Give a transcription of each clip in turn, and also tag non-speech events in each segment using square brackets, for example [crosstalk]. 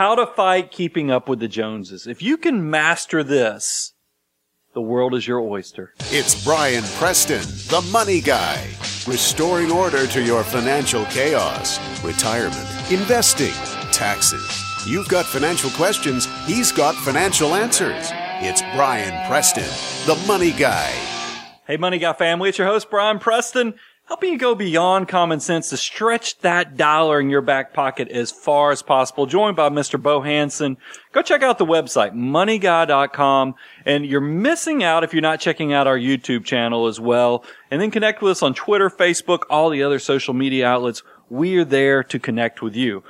How to fight keeping up with the Joneses. If you can master this, the world is your oyster. It's Brian Preston, the money guy, restoring order to your financial chaos, retirement, investing, taxes. You've got financial questions, he's got financial answers. It's Brian Preston, the money guy. Hey, Money Guy family, it's your host, Brian Preston, helping you go beyond common sense to stretch that dollar in your back pocket as far as possible. Joined by Mr. Bo Hanson. Go check out the website, moneyguy.com. And you're missing out if you're not checking out our YouTube channel as well. And then connect with us on Twitter, Facebook, all the other social media outlets. We're there to connect with you.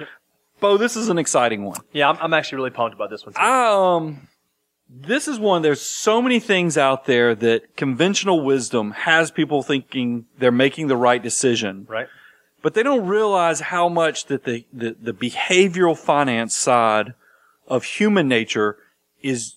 Bo, this is an exciting one. Yeah, I'm, I'm actually really pumped about this one too. Um, this is one, there's so many things out there that conventional wisdom has people thinking they're making the right decision. right? But they don't realize how much that the, the, the behavioral finance side of human nature is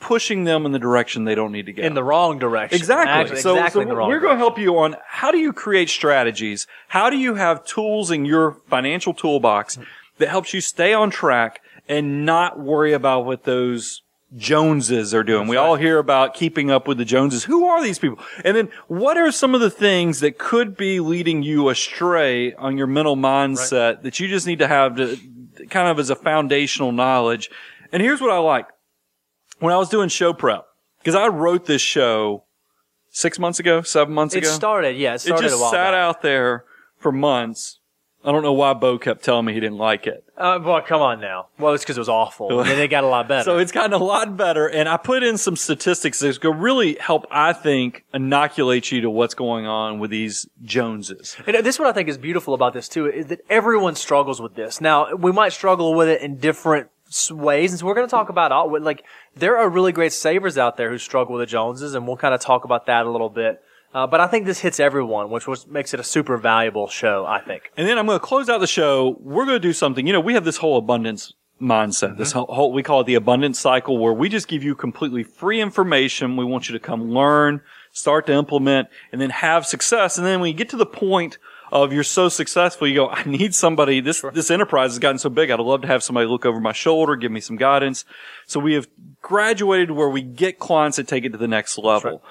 pushing them in the direction they don't need to go. In the wrong direction. Exactly. So, exactly so the wrong we're going to help you on how do you create strategies? How do you have tools in your financial toolbox mm. that helps you stay on track and not worry about what those Joneses are doing. we all hear about keeping up with the Joneses. Who are these people? And then what are some of the things that could be leading you astray on your mental mindset that you just need to have to kind of as a foundational knowledge? And here's what I like. When I was doing show prep, because I wrote this show six months ago, seven months It ago. It started, yeah, it It started just a while sat back. out there for months. I don't know why Bo kept telling me he didn't like it. Uh, well, come on now. Well, it's because it was awful. and then it got a lot better. So it's gotten a lot better. And I put in some statistics that's going to really help, I think, inoculate you to what's going on with these Joneses. And this is what I think is beautiful about this too, is that everyone struggles with this. Now, we might struggle with it in different ways, and so we're going to talk about all, like, there are really great savers out there who struggle with the Joneses, and we'll kind of talk about that a little bit. Uh, but I think this hits everyone, which was, makes it a super valuable show, I think. And then I'm going to close out the show. We're going to do something. You know, we have this whole abundance mindset. This whole, we call it the abundance cycle where we just give you completely free information. We want you to come learn, start to implement, and then have success. And then when you get to the point of you're so successful, you go, I need somebody. This, this enterprise has gotten so big. I'd love to have somebody look over my shoulder, give me some guidance. So we have graduated where we get clients that take it to the next level.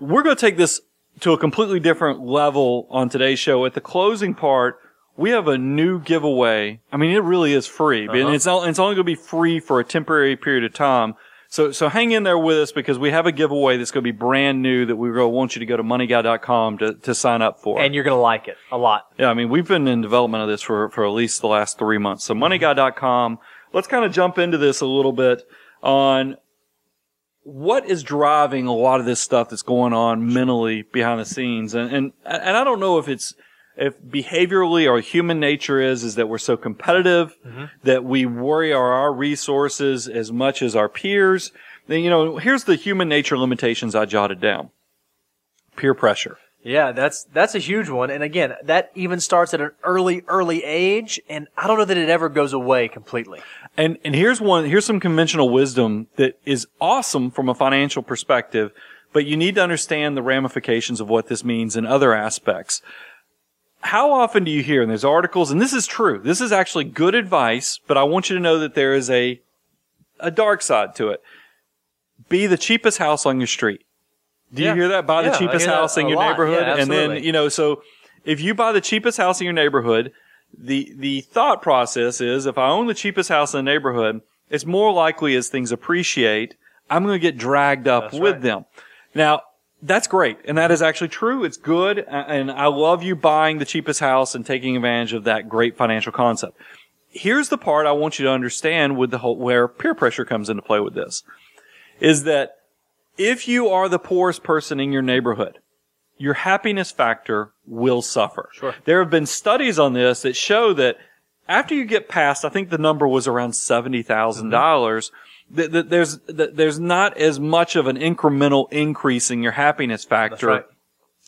We're going to take this to a completely different level on today's show. At the closing part, we have a new giveaway. I mean, it really is free, but uh-huh. it's, not, it's only going to be free for a temporary period of time. So, so hang in there with us because we have a giveaway that's going to be brand new that we really want you to go to moneyguy.com to, to sign up for. And you're going to like it a lot. Yeah, I mean, we've been in development of this for, for at least the last three months. So mm-hmm. moneyguy.com. Let's kind of jump into this a little bit on what is driving a lot of this stuff that's going on mentally behind the scenes. And, and, and I don't know if it's, if behaviorally or human nature is, is that we're so competitive mm-hmm. that we worry our, our resources as much as our peers. Then, you know, here's the human nature limitations I jotted down. Peer pressure. Yeah, that's that's a huge one. And again, that even starts at an early, early age, and I don't know that it ever goes away completely. And and here's one here's some conventional wisdom that is awesome from a financial perspective, but you need to understand the ramifications of what this means in other aspects. How often do you hear, and there's articles, and this is true, this is actually good advice, but I want you to know that there is a a dark side to it. Be the cheapest house on your street. Do Yeah. you hear that? Buy Yeah, the cheapest house in your lot. neighborhood. Yeah, and then, you know, so if you buy the cheapest house in your neighborhood, the, the thought process is if I own the cheapest house in the neighborhood, it's more likely as things appreciate, I'm going to get dragged up That's with right. them. Now, that's great. And that is actually true. It's good. And I love you buying the cheapest house and taking advantage of that great financial concept. Here's the part I want you to understand with the whole, where peer pressure comes into play with this is that if you are the poorest person in your neighborhood, your happiness factor will suffer. Sure. There have been studies on this that show that after you get past, I think the number was around seventy dollars. Mm-hmm. That, that there's that there's not as much of an incremental increase in your happiness factor right.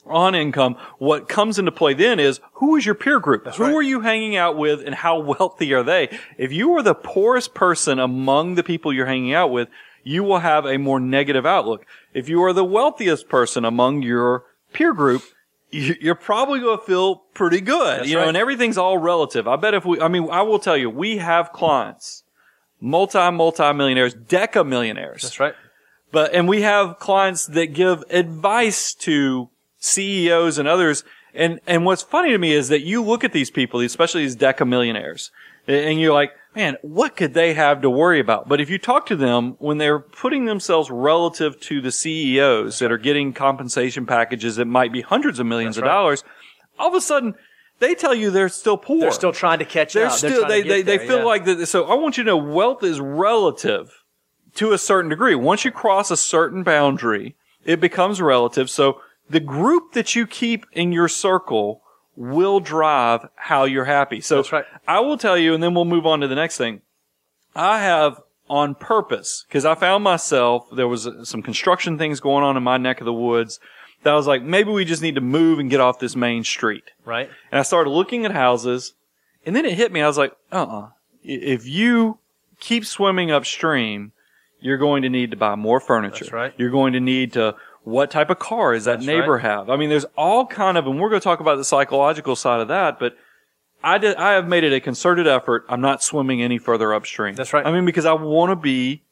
on income. What comes into play then is who is your peer group? who right. are you hanging out with and how wealthy are they? If you are the poorest person among the people you're hanging out with, you will have a more negative outlook. If you are the wealthiest person among your peer group, you- you're probably going to feel pretty good, That's you know, right. and everything's all relative. I bet if we, I mean, I will tell you, we have clients multi, multi millionaires, deca millionaires. That's right. But, and we have clients that give advice to CEOs and others. And, and what's funny to me is that you look at these people, especially these deca millionaires, and you're like, man, what could they have to worry about? But if you talk to them when they're putting themselves relative to the CEOs that are getting compensation packages that might be hundreds of millions That's of right. dollars, all of a sudden they tell you they're still poor. They're still trying to catch They're up. still, trying they, they, they there, feel yeah. like that. So I want you to know wealth is relative to a certain degree. Once you cross a certain boundary, it becomes relative. So the group that you keep in your circle will drive how you're happy. So right. I will tell you, and then we'll move on to the next thing. I have on purpose, because I found myself, there was uh, some construction things going on in my neck of the woods that I was like, maybe we just need to move and get off this main street. right. And I started looking at houses, and then it hit me. I was like, uh-uh. I- If you keep swimming upstream, you're going to need to buy more furniture. That's right. You're going to need to, what type of car does that That's neighbor right. have? I mean, there's all kind of, and we're going to talk about the psychological side of that, but I did, I have made it a concerted effort. I'm not swimming any further upstream. That's right. I mean, because I want to be,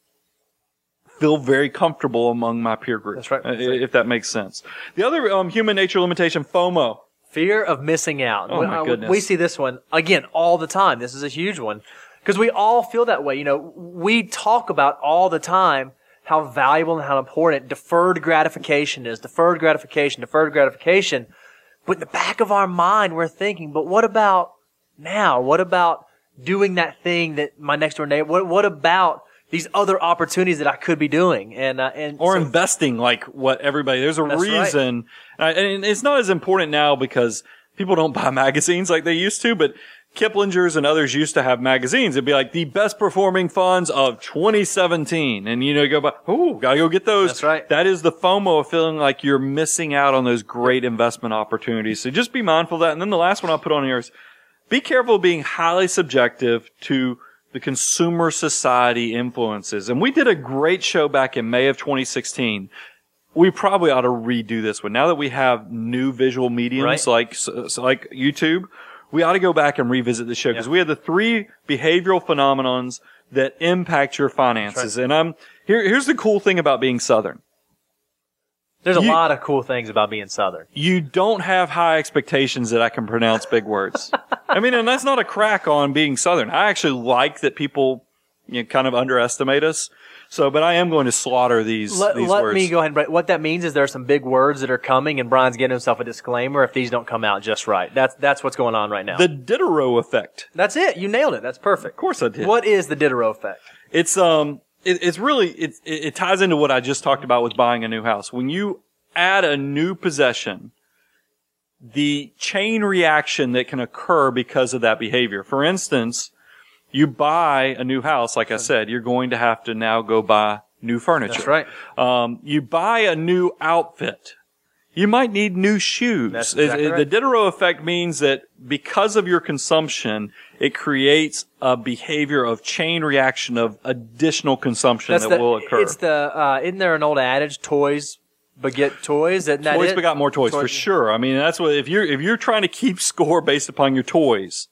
feel very comfortable among my peer group. That's right. uh, That's right. If that makes sense. The other, um, human nature limitation, FOMO. Fear of missing out. Oh, We- my goodness. We see this one again all the time. This is a huge one because we all feel that way. You know, we talk about all the time how valuable and how important deferred gratification is. Deferred gratification, deferred gratification. But in the back of our mind, we're thinking, but what about now? What about doing that thing that my next door neighbor? What, what about these other opportunities that I could be doing? And, uh, and or so- investing like what everybody there's a That's right. reason uh, and it's not as important now because people don't [laughs] buy magazines like they used to but Kiplinger's and others used to have magazines. It'd be like the best performing funds of 2017. And you know, you go by, oh, gotta go get those. That's right. That is the FOMO of feeling like you're missing out on those great investment opportunities. So just be mindful of that. And then the last one I'll put on here is be careful of being highly subjective to the consumer society influences. And we did a great show back in May of 2016. We probably ought to redo this one. Now that we have new visual mediums Right. like, so- so like YouTube, we ought to go back and revisit the show because we had the three behavioral phenomenons that impact your finances. And I'm here, here's the cool thing about being Southern. there's a you- lot of cool things about being Southern. you don't have high expectations that I can pronounce big words. [laughs] I mean, and that's not a crack on being Southern. I actually like that people, you know, kind of underestimate us. So, but I am going to slaughter these, Let, these let words. me go ahead and. What that means is there are some big words that are coming, and Brian's getting himself a disclaimer if these don't come out just right. That's that's what's going on right now. The Diderot effect. that's it. You nailed it. That's perfect. Of course I did. What is the Diderot effect? It's, um, it, it's really, it, it, it ties into what I just talked about with buying a new house. When you add a new possession, the chain reaction that can occur because of that behavior. For instance, you buy a new house, like I said, you're going to have to now go buy new furniture. That's right. Um, you buy a new outfit. You might need new shoes. That's exactly it- right. The Diderot effect means that because of your consumption, it creates a behavior of chain reaction of additional consumption That's that the. will occur. It's the. Uh, isn't there an old adage? Toys beget toys. Isn't that toys it? begot more toys, for sure. I mean, that's what if you're if you're trying to keep score based upon your toys,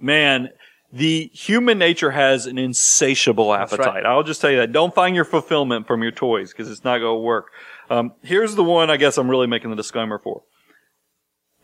man, the human nature has an insatiable right. appetite. I'll just tell you that. Don't find your fulfillment from your toys because it's not going to work. Um, here's the one I guess I'm really making the disclaimer for: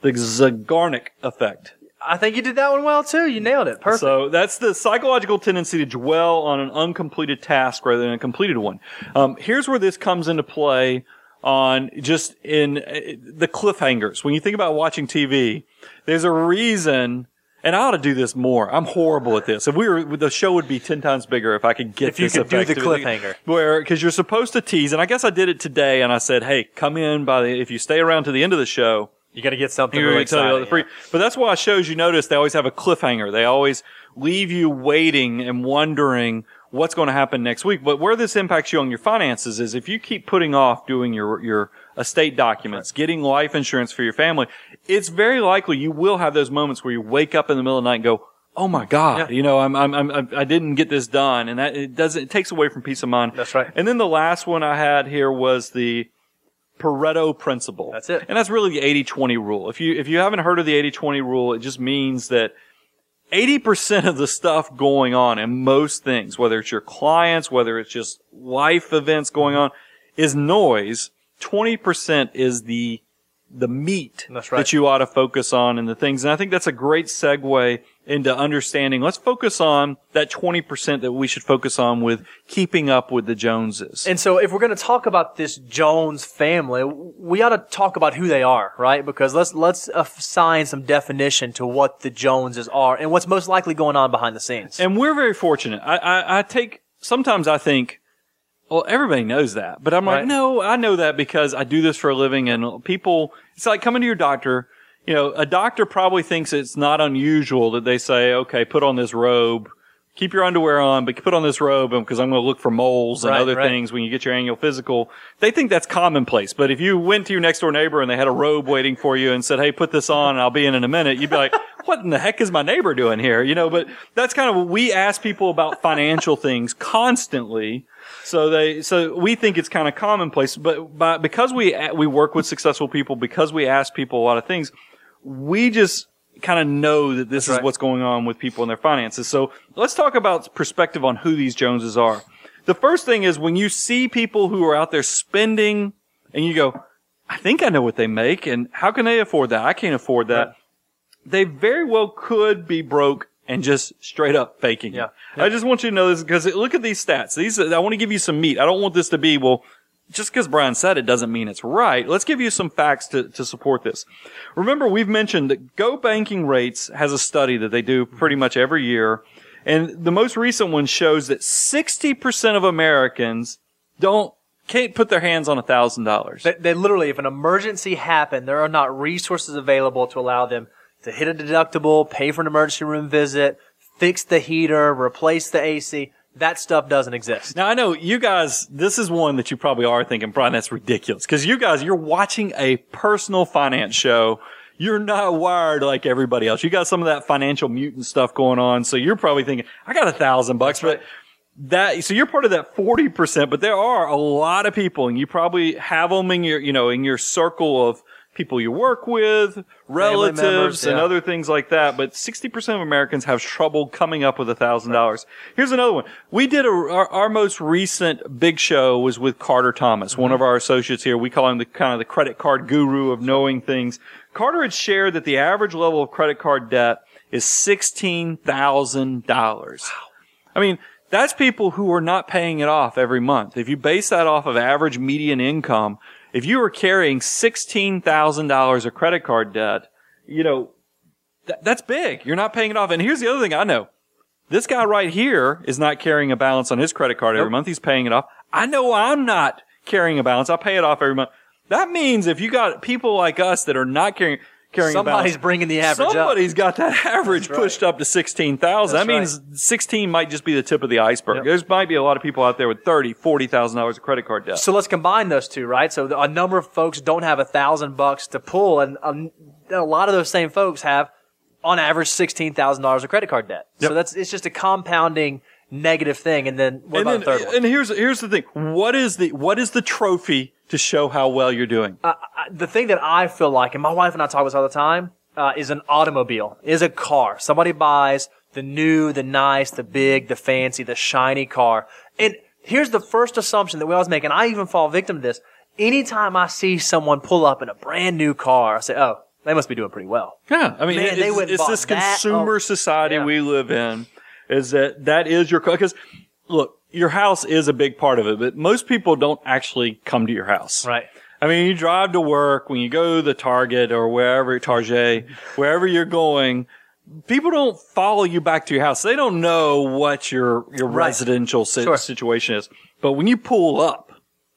the Zeigarnik effect. I think you did that one well too. You nailed it. Perfect. So that's the psychological tendency to dwell on an uncompleted task rather than a completed one. Um, here's where this comes into play on just in uh, the cliffhangers. When you think about watching TV, there's a reason, and I ought to do this more. I'm horrible at this. If we were, the show would be 10 times bigger if I could get If you could do the cliffhanger. Where, cause you're supposed to tease, and I guess I did it today, and I said, hey, come in by the, if you stay around to the end of the show, you got to get something you're really tell you the exciting. free. But that's why shows you notice they always have a cliffhanger. They always leave you waiting and wondering what's going to happen next week. But where this impacts you on your finances is if you keep putting off doing your, your estate documents, getting life insurance for your family, it's very likely you will have those moments where you wake up in the middle of the night and go, Oh my God, Yeah. you know, I'm, I'm, I'm, I didn't get this done. And that, it doesn't, it takes away from peace of mind. That's right. And then the last one I had here was the Pareto principle. That's it. And that's really the 80-20 rule. If you, if you haven't heard of the 80-20 rule, it just means that 80% of the stuff going on in most things, whether it's your clients, whether it's just life events going mm-hmm. on, is noise. 20% is the the meat right. that you ought to focus on and the things. And I think that's a great segue into understanding. Let's focus on that 20% that we should focus on with keeping up with the Joneses. And so if we're going to talk about this Jones family, we ought to talk about who they are, right? Because let's, let's assign some definition to what the Joneses are and what's most likely going on behind the scenes. And we're very fortunate. I, I, I take, sometimes I think, well, everybody knows that, but I'm like, no, I know that because I do this for a living and people, it's like coming to your doctor. You know, a doctor probably thinks it's not unusual that they say, okay, put on this robe, keep your underwear on, but put on this robe because I'm going to look for moles and Right, other right. things when you get your annual physical. They think that's commonplace. But if you went to your next door neighbor and they had a robe waiting for you and said, Hey, put this on and I'll be in in a minute, you'd be like, [laughs] what in the heck is my neighbor doing here? You know, but that's kind of what we ask people about financial things constantly. So they, so we think it's kind of commonplace, but by, because we, we work with successful people, because we ask people a lot of things, we just kind of know that this is right. what's going on with people and their finances. So let's talk about perspective on who these Joneses are. The first thing is when you see people who are out there spending and you go, I think I know what they make and how can they afford that? I can't afford that. Right. They very well could be broke and just straight up faking Yeah. it. I just want you to know this because look at these stats. These, I want to give you some meat. I don't want this to be, well, just because Brian said it doesn't mean it's right. Let's give you some facts to, to support this. Remember, we've mentioned that Go Banking Rates has a study that they do pretty much every year. And the most recent one shows that 60% of Americans don't, can't put their hands on a thousand dollars. They, they literally, if an emergency happened, there are not resources available to allow them to hit a deductible, pay for an emergency room visit, fix the heater, replace the AC. That stuff doesn't exist. Now I know you guys, this is one that you probably are thinking, Brian, that's ridiculous. Cause you guys, you're watching a personal finance show. You're not wired like everybody else. You got some of that financial mutant stuff going on. So you're probably thinking, I got a thousand bucks, but that, so you're part of that 40%, but there are a lot of people and you probably have them in your, you know, in your circle of people you work with, relatives members, and yeah. other things like that. But 60% of Americans have trouble coming up with a thousand dollars. Here's another one. We did a, our, our most recent big show was with Carter Thomas, one mm-hmm. of our associates here. We call him the kind of the credit card guru of knowing things. Carter had shared that the average level of credit card debt is $16,000. I mean, that's people who are not paying it off every month. If you base that off of average median income, if you were carrying $16,000 of credit card debt, you know, th- that's big. You're not paying it off. And here's the other thing I know. This guy right here is not carrying a balance on his credit card every month. He's paying it off. I know I'm not carrying a balance. I pay it off every month. That means if you got people like us that are not carrying, carrying Somebody's balance, bringing the average up. Somebody's got that average right. pushed up to 16,000. That means 16 might just be the tip of the iceberg. Yep. There's might be a lot of people out there with 30, $40,000 of credit card debt. So let's combine those two, right? So a number of folks don't have a thousand bucks to pull, and a, a lot of those same folks have, on average, sixteen thousand dollars of credit card debt. Yep. So that's it's just a compounding negative thing. And then what and about then, the third one? and here's here's the thing. What is the what is the trophy to show how well you're doing? I- the thing that I feel like, and my wife and I talk about this all the time, uh, is an automobile, is a car. Somebody buys the new, the nice, the big, the fancy, the shiny car. And here's the first assumption that we always make, and I even fall victim to this. Anytime I see someone pull up in a brand new car, I say, oh, they must be doing pretty well. Yeah, I mean, Man, it's, they it's this that. consumer Oh, society yeah. we live in. Is that that is your because look, your house is a big part of it, but most people don't actually come to your house. Right. I mean, you drive to work when you go to the Target or wherever Target, wherever you're going. People don't follow you back to your house. They don't know what your your Right. residential si- Sure. situation is. But when you pull up,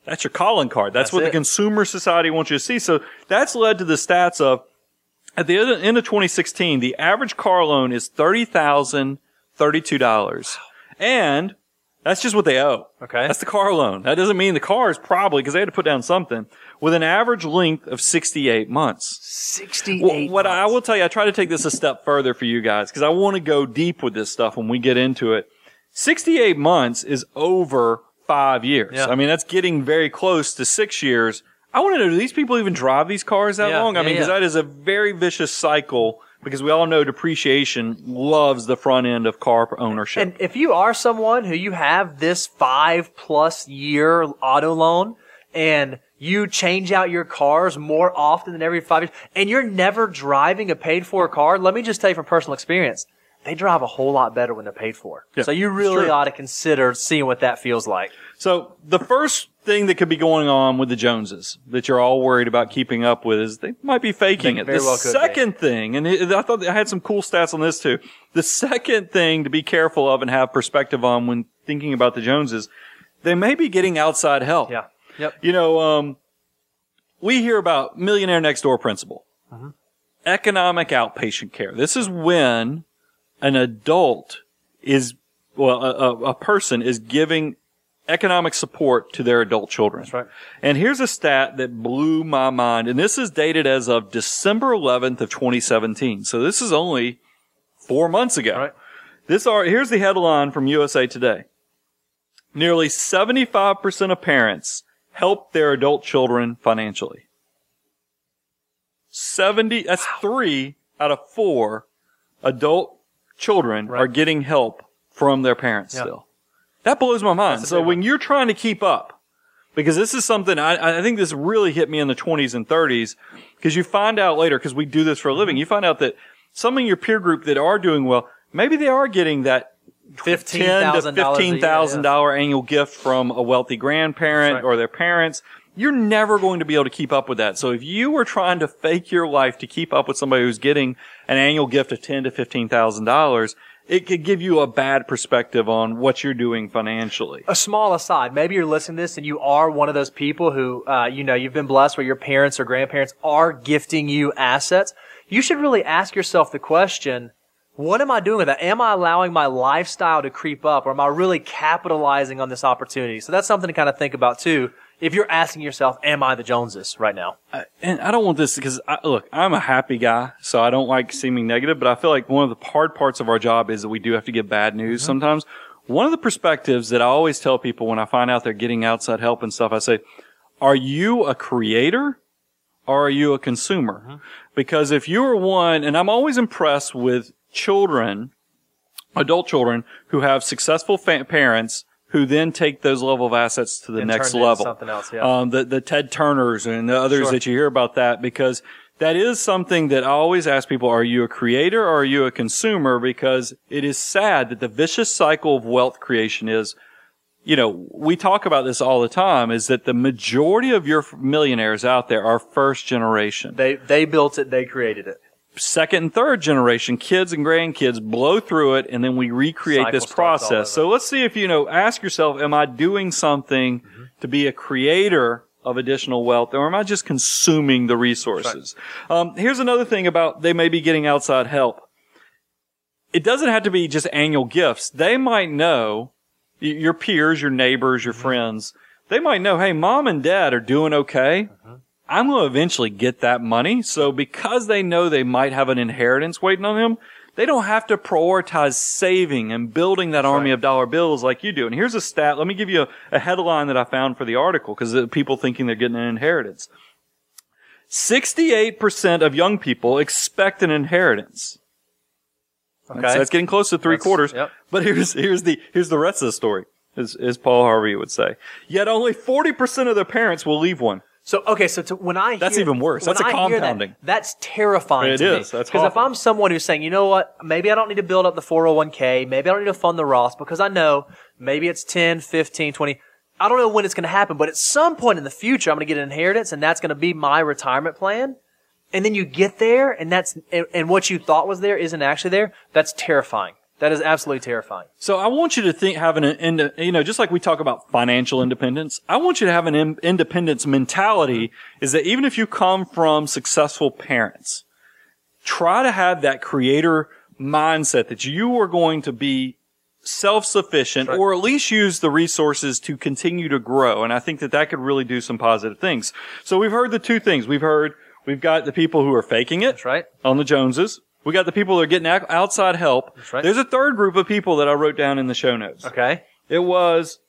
that's your calling card. That's, That's what the consumer society wants you to see. So that's led to the stats of at the end- end of 2016, the average car loan is thirty thousand thirty-two dollars, and that's just what they owe. Okay. that's the car loan. That doesn't mean the car is probably because they had to put down something with an average length of sixty-eight months. Well, Sixty-eight. what I will tell you, I try to take this a step further for you guys because I want to go deep with this stuff when we get into it. 68 months is over five years. Yeah. I mean, that's getting very close to six years. I want to know, do these people even drive these cars that Yeah, long? I yeah, mean, because that is a very vicious cycle because we all know depreciation loves the front end of car ownership. And if you are someone who you have this five plus year auto loan and you change out your cars more often than every five years and you're never driving a paid for car, let me just tell you from personal experience, they drive a whole lot better when they're paid for. Yeah, so you really ought to consider seeing what that feels like. So the first thing that could be going on with the Joneses that you're all worried about keeping up with is they might be faking it. the well could be. second thing, and it, I thought I had some cool stats on this too. The second thing to be careful of and have perspective on when thinking about the Joneses, they may be getting outside help. Yeah. Yep. You know, um, we hear about millionaire next door principle. Mm-hmm. Economic outpatient care. This is when an adult is, well, a, a person is giving economic support to their adult children. That's right. And here's a stat that blew my mind. And this is dated as of December 11th of 2017. So this is only four months ago. Right. This are, here's the headline from USA Today. Nearly 75% of parents help their adult children financially. 70, that's three out of four adult children Right. are getting help from their parents Yeah. still. That blows my mind. So when you're trying to keep up, because this is something I, I think this really hit me in the 20s and 30s, because you find out later, because we do this for a Mm-hmm. living, you find out that some in your peer group that are doing well, maybe they are getting that Fifteen ten to fifteen thousand dollar annual gift from a wealthy grandparent right. or their parents. You're never going to be able to keep up with that. So if you were trying to fake your life to keep up with somebody who's getting an annual gift of ten to fifteen thousand dollars, it could give you a bad perspective on what you're doing financially. a small aside, maybe you're listening to this and you are one of those people who, uh, you know, you've been blessed where your parents or grandparents are gifting you assets. You should really ask yourself the question, what am I doing with that? Am I allowing my lifestyle to creep up or am I really capitalizing on this opportunity? So that's something to kind of think about too. If you're asking yourself, am I the Joneses right now? and I don't want this because I, look, I'm a happy guy, so I don't like seeming negative, but I feel like one of the hard parts of our job is that we do have to give bad news mm-hmm. sometimes. One of the perspectives that I always tell people when I find out they're getting outside help and stuff, I say, are you a creator or are you a consumer? Mm-hmm. Because if you are one, and I'm always impressed with children, adult children who have successful fa- parents who then take those level of assets to the And next turn it into level. something else, yeah. Um, the, the Ted Turners and the others Sure. that you hear about that because that is something that I always ask people, are you a creator or are you a consumer? Because it is sad that the vicious cycle of wealth creation is, you know, we talk about this all the time is that the majority of your millionaires out there are first generation. They, they built it, they created it. Second and third generation, kids and grandkids blow through it and then we recreate Cycle this starts all over. process. So let's see if, you know, ask yourself, am I doing something Mm-hmm. to be a creator of additional wealth or am I just consuming the resources? Um, here's another thing about they may be getting outside help. It doesn't have to be just annual gifts. They might know your peers, your neighbors, your Mm-hmm. friends. They might know, hey, mom and dad are doing okay. Mm-hmm. I'm going to eventually get that money. So because they know they might have an inheritance waiting on them, they don't have to prioritize saving and building that army of dollar bills like you do. And here's a stat. Let me give you a, a headline that I found for the article because people thinking they're getting an inheritance. 68% of young people expect an inheritance. Okay. So that's getting close to three That's- quarters. yep. But here's here's the here's the rest of the story, as, as Paul Harvey would say. Yet only forty percent of their parents will leave one. So okay, so to, when I That's hear- even worse. That's a I hear that, compounding. that's terrifying. It to is. me. That's because if. I'm someone who's saying, you know what, maybe I don't need to build up the 401k, maybe I don't need to fund the Roth because I know maybe it's 10, 15, 20. I don't know when it's going to happen, but at some point in the future, I'm going to get an inheritance, and that's going to be my retirement plan. And then you get there, and that's and, and what you thought was there isn't actually there. That's terrifying. That is absolutely terrifying. So I want you to think, have an, you know, just like we talk about financial independence, I want you to have an in- independence mentality is that even if you come from successful parents, try to have that creator mindset that you are going to be self-sufficient Right. or at least use the resources to continue to grow. And I think that that could really do some positive things. So we've heard the two things. We've heard, we've got the people who are faking it That's right. on the Joneses. We got the people that are getting outside help. right. There's a third group of people that I wrote down in the show notes. Okay. It was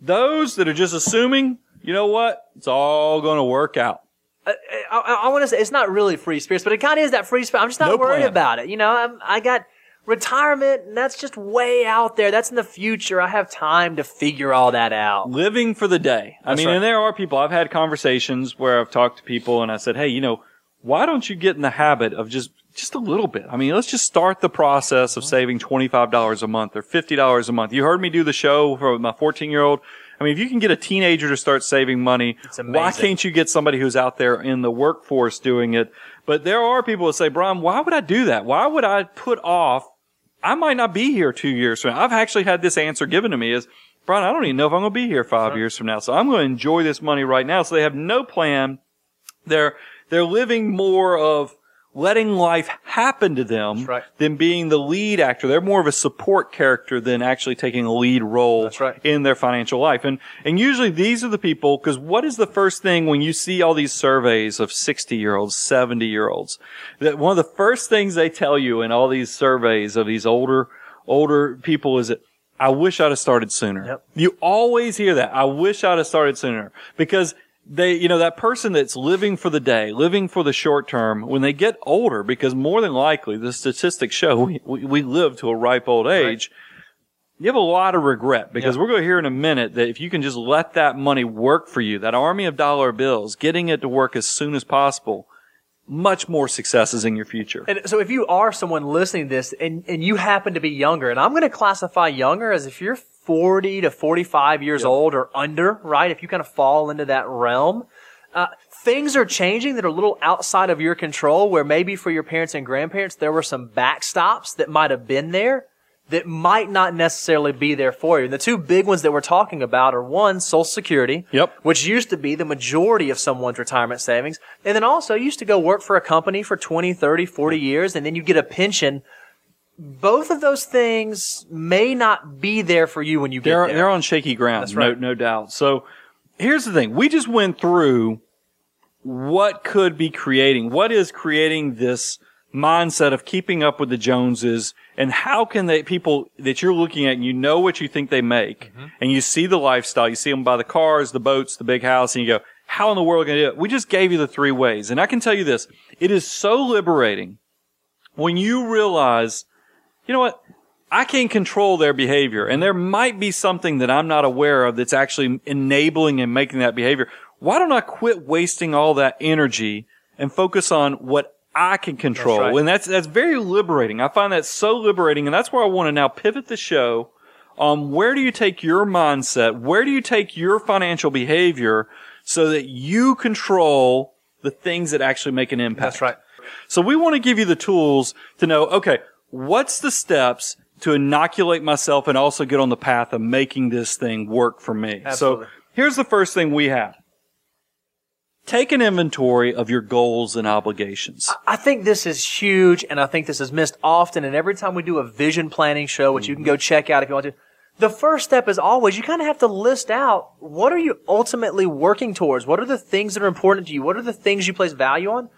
those that are just assuming, you know what, it's all going to work out. Uh, uh, I, I, I want to say it's not really free spirits, but it kind of is that free spirit. I'm just not No worried plan. about it. You know, I'm, I got retirement, and that's just way out there. That's in the future. I have time to figure all that out. living for the day. I That's mean, right. and there are people, I've had conversations where I've talked to people and I said, Hey, you know, why don't you get in the habit of just, just a little bit? I mean, let's just start the process of saving $25 a month or $50 a month. You heard me do the show for my 14 year old. I mean, if you can get a teenager to start saving money, why can't you get somebody who's out there in the workforce doing it? But there are people that say, Brian, why would I do that? Why would I put off I might not be here two years from now. I've actually had this answer given to me is, Brian, I don't even know if I'm going to be here five years from now. So I'm going to enjoy this money right now. So they have no plan. They're, they're living more of letting life happen to them right. than being the lead actor. They're more of a support character than actually taking a lead role right. in their financial life. And, and usually these are the people, because what is the first thing when you see all these surveys of 60 year olds, 70 year olds, that one of the first things they tell you in all these surveys of these older, older people is that I wish I'd have started sooner. Yep. You always hear that. I wish I'd have started sooner because they, you know, that person that's living for the day, living for the short term, when they get older, because more than likely the statistics show we, we, live to a ripe old age. You have a lot of regret because Yeah. we're going to hear in a minute that if you can just let that money work for you, that army of dollar bills, getting it to work as soon as possible, much more successes in your future. And so if you are someone listening to this and, and you happen to be younger, and I'm going to classify younger as if you're 40 to 45 years old or under, right? If you kind of fall into that realm, uh, things are changing that are a little outside of your control where maybe for your parents and grandparents, there were some backstops that might have been there that might not necessarily be there for you. And the two big ones that we're talking about are one, Social Security. Yep. Which used to be the majority of someone's retirement savings. And then also you used to go work for a company for 20, 30, 40 years and then you get a pension. Both of those things may not be there for you when you get they're, there. they're on shaky ground. That's right. No, no doubt. So here's the thing. We just went through what could be creating, what is creating this mindset of keeping up with the Joneses and how can they, people that you're looking at and you know what you think they make Mm-hmm. and you see the lifestyle, you see them buy the cars, the boats, the big house and you go, how in the world are we going to do it? We just gave you the three ways. And I can tell you this, it is so liberating when you realize, you know what? I can't control their behavior and there might be something that I'm not aware of that's actually enabling and making that behavior. Why don't I quit wasting all that energy and focus on what I can control? That's right. And that's, that's very liberating. I find that so liberating. And that's where I want to now pivot the show on where do you take your mindset? Where do you take your financial behavior so that you control the things that actually make an impact? That's right. So we want to give you the tools to know, okay, what's the steps to inoculate myself and also get on the path of making this thing work for me? Absolutely. So here's the first thing we have. Take an inventory of your goals and obligations. I think this is huge, and I think this is missed often. And every time we do a vision planning show, which you can go mm-hmm. check out if you want to, the first step is always you kind of have to list out what are you ultimately working towards? What are the things that are important to you? What are the things you place value on?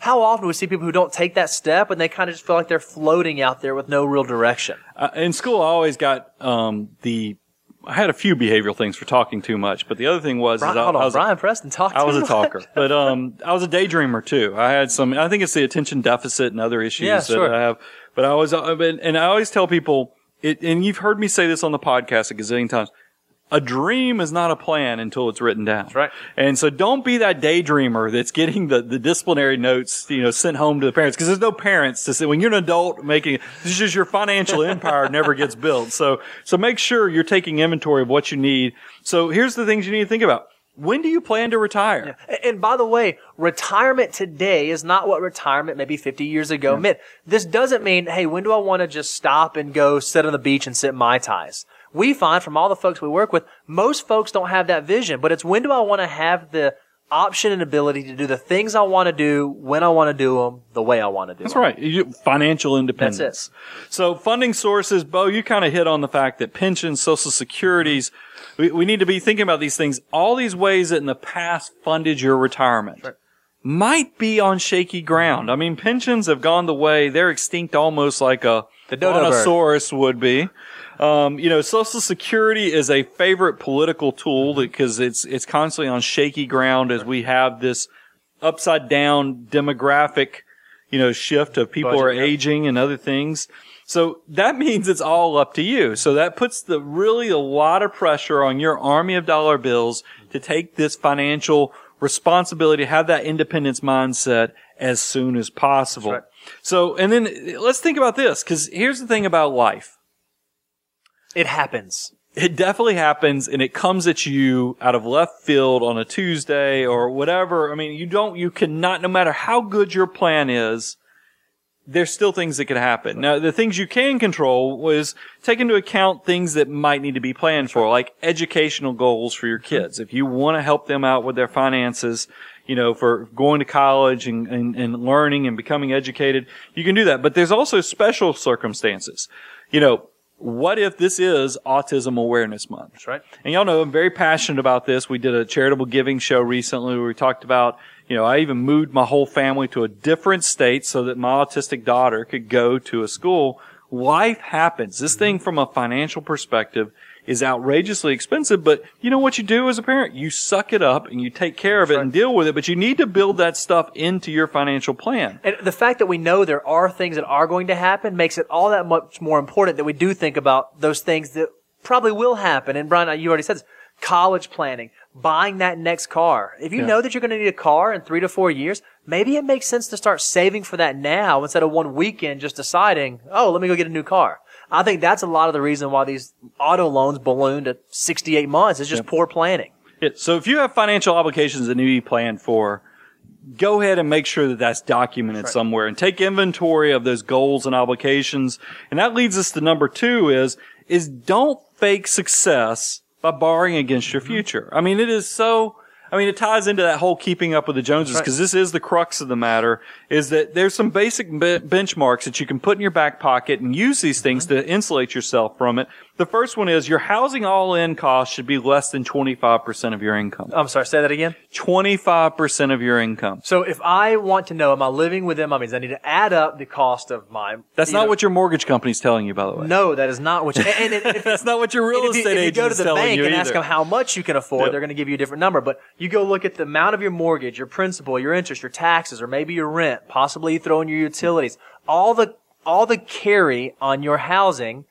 How often do we see people who don't take that step and they kind of just feel like they're floating out there with no real direction? Uh, in school, I always got um, the. I had a few behavioral things for talking too much, but the other thing was, Brian, is I, hold I was, Brian Preston, talk. I was a talker, but um, I was a daydreamer too. I had some. I think it's the attention deficit and other issues Yeah, that. I have. But I was, uh, and I always tell people, it, and you've heard me say this on the podcast a gazillion times. A dream is not a plan until it's written down. That's right. And so don't be that daydreamer that's getting the, the disciplinary notes, you know, sent home to the parents. Cause there's no parents to say, when you're an adult making, this is just your financial empire never gets built. So, so make sure you're taking inventory of what you need. So here's the things you need to think about. When do you plan to retire? And- And by the way, retirement today is not what retirement maybe 50 years ago meant. This doesn't mean, hey, when do I want to just stop and go sit on the beach and sip Mai Tais? We find from all the folks we work with, most folks don't have that vision, but it's when do I want to have the option and ability to do the things I want to do, when I want to do them, the way I want to do That's them. That's right. You, financial independence. That's it. So funding sources, Bo, you kind of hit on the fact that pensions, social securities, we, we need to be thinking about these things. All these ways that in the past funded your retirement might be on shaky ground. I mean, pensions have gone the way, they're extinct almost like a The dodo would be. Um, you know, Social Security is a favorite political tool because it's it's constantly on shaky ground as we have this upside down demographic, you know, shift of people Budget, are yeah. aging and other things. So that means it's all up to you. So that puts the really a lot of pressure on your army of dollar bills to take this financial responsibility, have that independence mindset as soon as possible. That's So, and then let's think about this, because here's the thing about life. It happens. It definitely happens and it comes at you out of left field on a Tuesday or whatever. I mean, you don't, you cannot, no matter how good your plan is, there's still things that could happen. Now, the things you can control was take into account things that might need to be planned for, like educational goals for your kids. If you want to help them out with their finances, you know, for going to college and, and, and learning and becoming educated, you can do that. But there's also special circumstances. You know, what if this is Autism Awareness Month? That's right. And y'all know I'm very passionate about this. We did a charitable giving show recently where we talked about, you know, I even moved my whole family to a different state so that my autistic daughter could go to a school. Life happens. This thing from a financial perspective is outrageously expensive, but you know what you do as a parent? You suck it up and you take care of it and deal with it, but you need to build that stuff into your financial plan. And the fact that we know there are things that are going to happen makes it all that much more important that we do think about those things that probably will happen. And Brian, you already said this. College planning, buying that next car. If you Yeah. know that you're going to need a car in three to four years, maybe it makes sense to start saving for that now instead of one weekend just deciding, oh, let me go get a new car. I think that's a lot of the reason why these auto loans ballooned to 68 months. It's just poor planning. Yeah, so if you have financial obligations that need to be planned for, go ahead and make sure that that's documented somewhere and take inventory of those goals and obligations. And that leads us to number two is, is don't fake success by borrowing against your mm-hmm. future. I mean, it is so, I mean, it ties into that whole keeping up with the Joneses because this is the crux of the matter is that there's some basic be- benchmarks that you can put in your back pocket and use these things mm-hmm. to insulate yourself from it. The first one is your housing all-in cost should be less than 25% of your income. I'm sorry, say that again. 25% of your income. So if I want to know, am I living within my means? I need to add up the cost of my. That's not know- what your mortgage company's telling you, by the way. No, that is not what. You, [laughs] and, and, if, That's not what your real if you, estate if you go to the bank and either. ask them how much you can afford, Yep. they're going to give you a different number. But you go look at the amount of your mortgage, your principal, your interest, your taxes, or maybe your rent. Possibly you throw in your utilities. All the all the carry on your housing,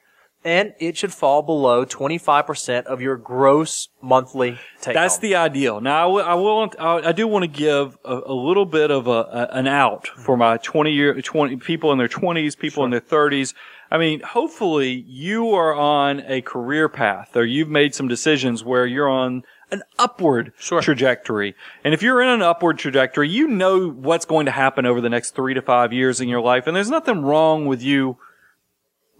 and it should fall below twenty five percent of your gross monthly take. That's home. the ideal. Now, I will, I I I do want to give a, a little bit of a, a an out for my 20 year, 20 people in their 20s, people in their 30s. I mean, hopefully you are on a career path or you've made some decisions where you're on an upward Sure. trajectory. And if you're in an upward trajectory, you know what's going to happen over the next three to five years in your life. And there's nothing wrong with you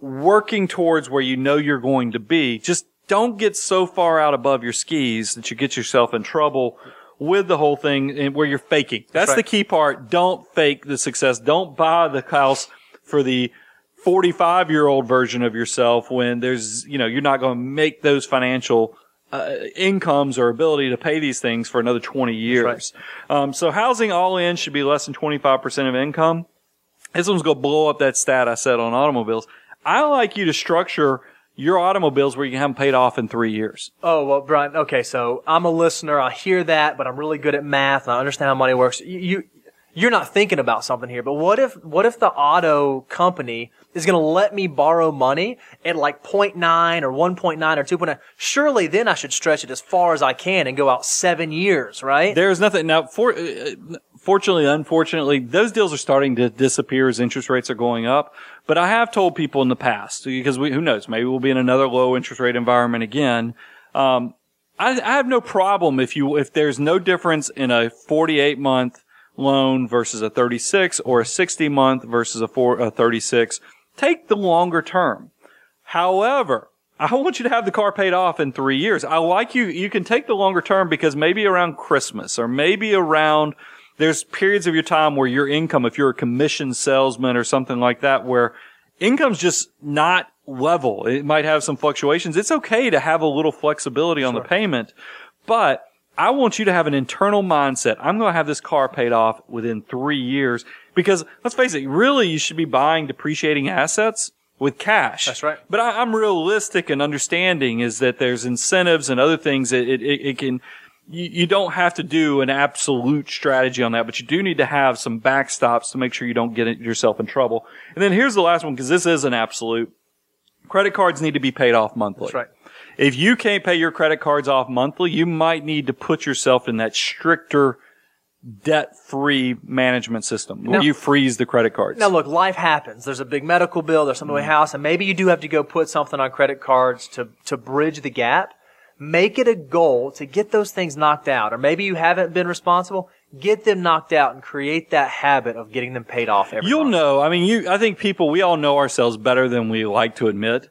working towards where you know you're going to be. Just don't get so far out above your skis that you get yourself in trouble with the whole thing and where you're faking. That's, right. the key part. Don't fake the success. Don't buy the house for the 45 year old version of yourself when there's, you know, you're not going to make those financial uh, incomes or ability to pay these things for another 20 years. Um, so housing all in should be less than 25% of income. This one's going to blow up that stat I said on automobiles. I like you to structure your automobiles where you can have them paid off in three years. Oh well, Brian. Okay, so I'm a listener. I hear that, but I'm really good at math and I understand how money works. You, you you're not thinking about something here. But what if what if the auto company is going to let me borrow money at like 0.9 or 1.9 or 2.9? Surely then I should stretch it as far as I can and go out seven years, right? There's nothing now. For, uh, fortunately, unfortunately, those deals are starting to disappear as interest rates are going up. But I have told people in the past because we, who knows, maybe we'll be in another low interest rate environment again. Um, I, I have no problem if you if there's no difference in a 48 month loan versus a 36 or a 60 month versus a, four, a 36. Take the longer term. However, I want you to have the car paid off in three years. I like you. You can take the longer term because maybe around Christmas or maybe around there's periods of your time where your income, if you're a commission salesman or something like that, where income's just not level. It might have some fluctuations. It's okay to have a little flexibility on the payment, but I want you to have an internal mindset. I'm going to have this car paid off within three years because let's face it, really you should be buying depreciating assets with cash. That's right. But I, I'm realistic and understanding is that there's incentives and other things that it, it, it can, you, you don't have to do an absolute strategy on that, but you do need to have some backstops to make sure you don't get yourself in trouble. And then here's the last one because this is an absolute. Credit cards need to be paid off monthly. That's right. If you can't pay your credit cards off monthly, you might need to put yourself in that stricter debt-free management system where Now- you freeze the credit cards. Now look, life happens. There's a big medical bill. There's something with Mm-hmm. a house, and maybe you do have to go put something on credit cards to to bridge the gap. Make it a goal to get those things knocked out, or maybe you haven't been responsible. Get them knocked out and create that habit of getting them paid off every You'll month. know. I mean, you. I think people. We all know ourselves better than we like to admit.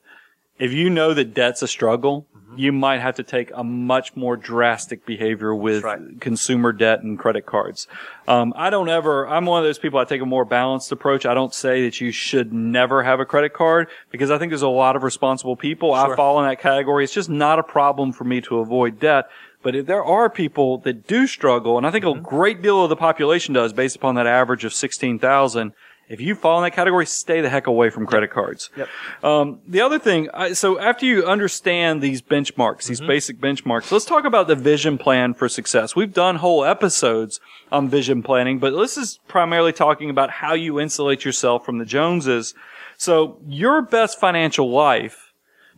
If you know that debt's a struggle. You might have to take a much more drastic behavior with right. consumer debt and credit cards. Um, I don't ever. I'm one of those people. I take a more balanced approach. I don't say that you should never have a credit card because I think there's a lot of responsible people. I fall in that category. It's just not a problem for me to avoid debt. But if there are people that do struggle, and I think Mm-hmm. a great deal of the population does based upon that average of 16,000, if you fall in that category, stay the heck away from credit cards. Yep. Um, the other thing, I, so after you understand these benchmarks, these basic benchmarks, let's talk about the vision plan for success. We've done whole episodes on vision planning, but this is primarily talking about how you insulate yourself from the Joneses. So your best financial life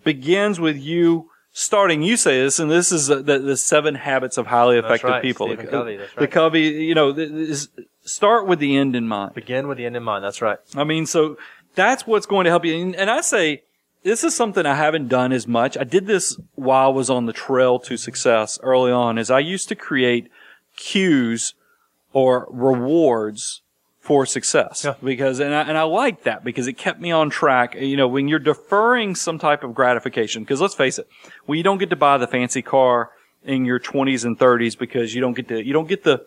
begins with you starting. You say this, and this is the, the seven habits of highly effective right, people. Stephen the, Covey, that's the. Covey, you know, this, start with the end in mind. Begin with the end in mind. That's right. I mean, so that's what's going to help you. And, and I say, this is something I haven't done as much. I did this while I was on the trail to success early on is I used to create cues or rewards for success Yeah. because, and I, and I like that because it kept me on track. You know, when you're deferring some type of gratification, because let's face it, when you don't get to buy the fancy car in your 20s and 30s because you don't get to, you don't get the,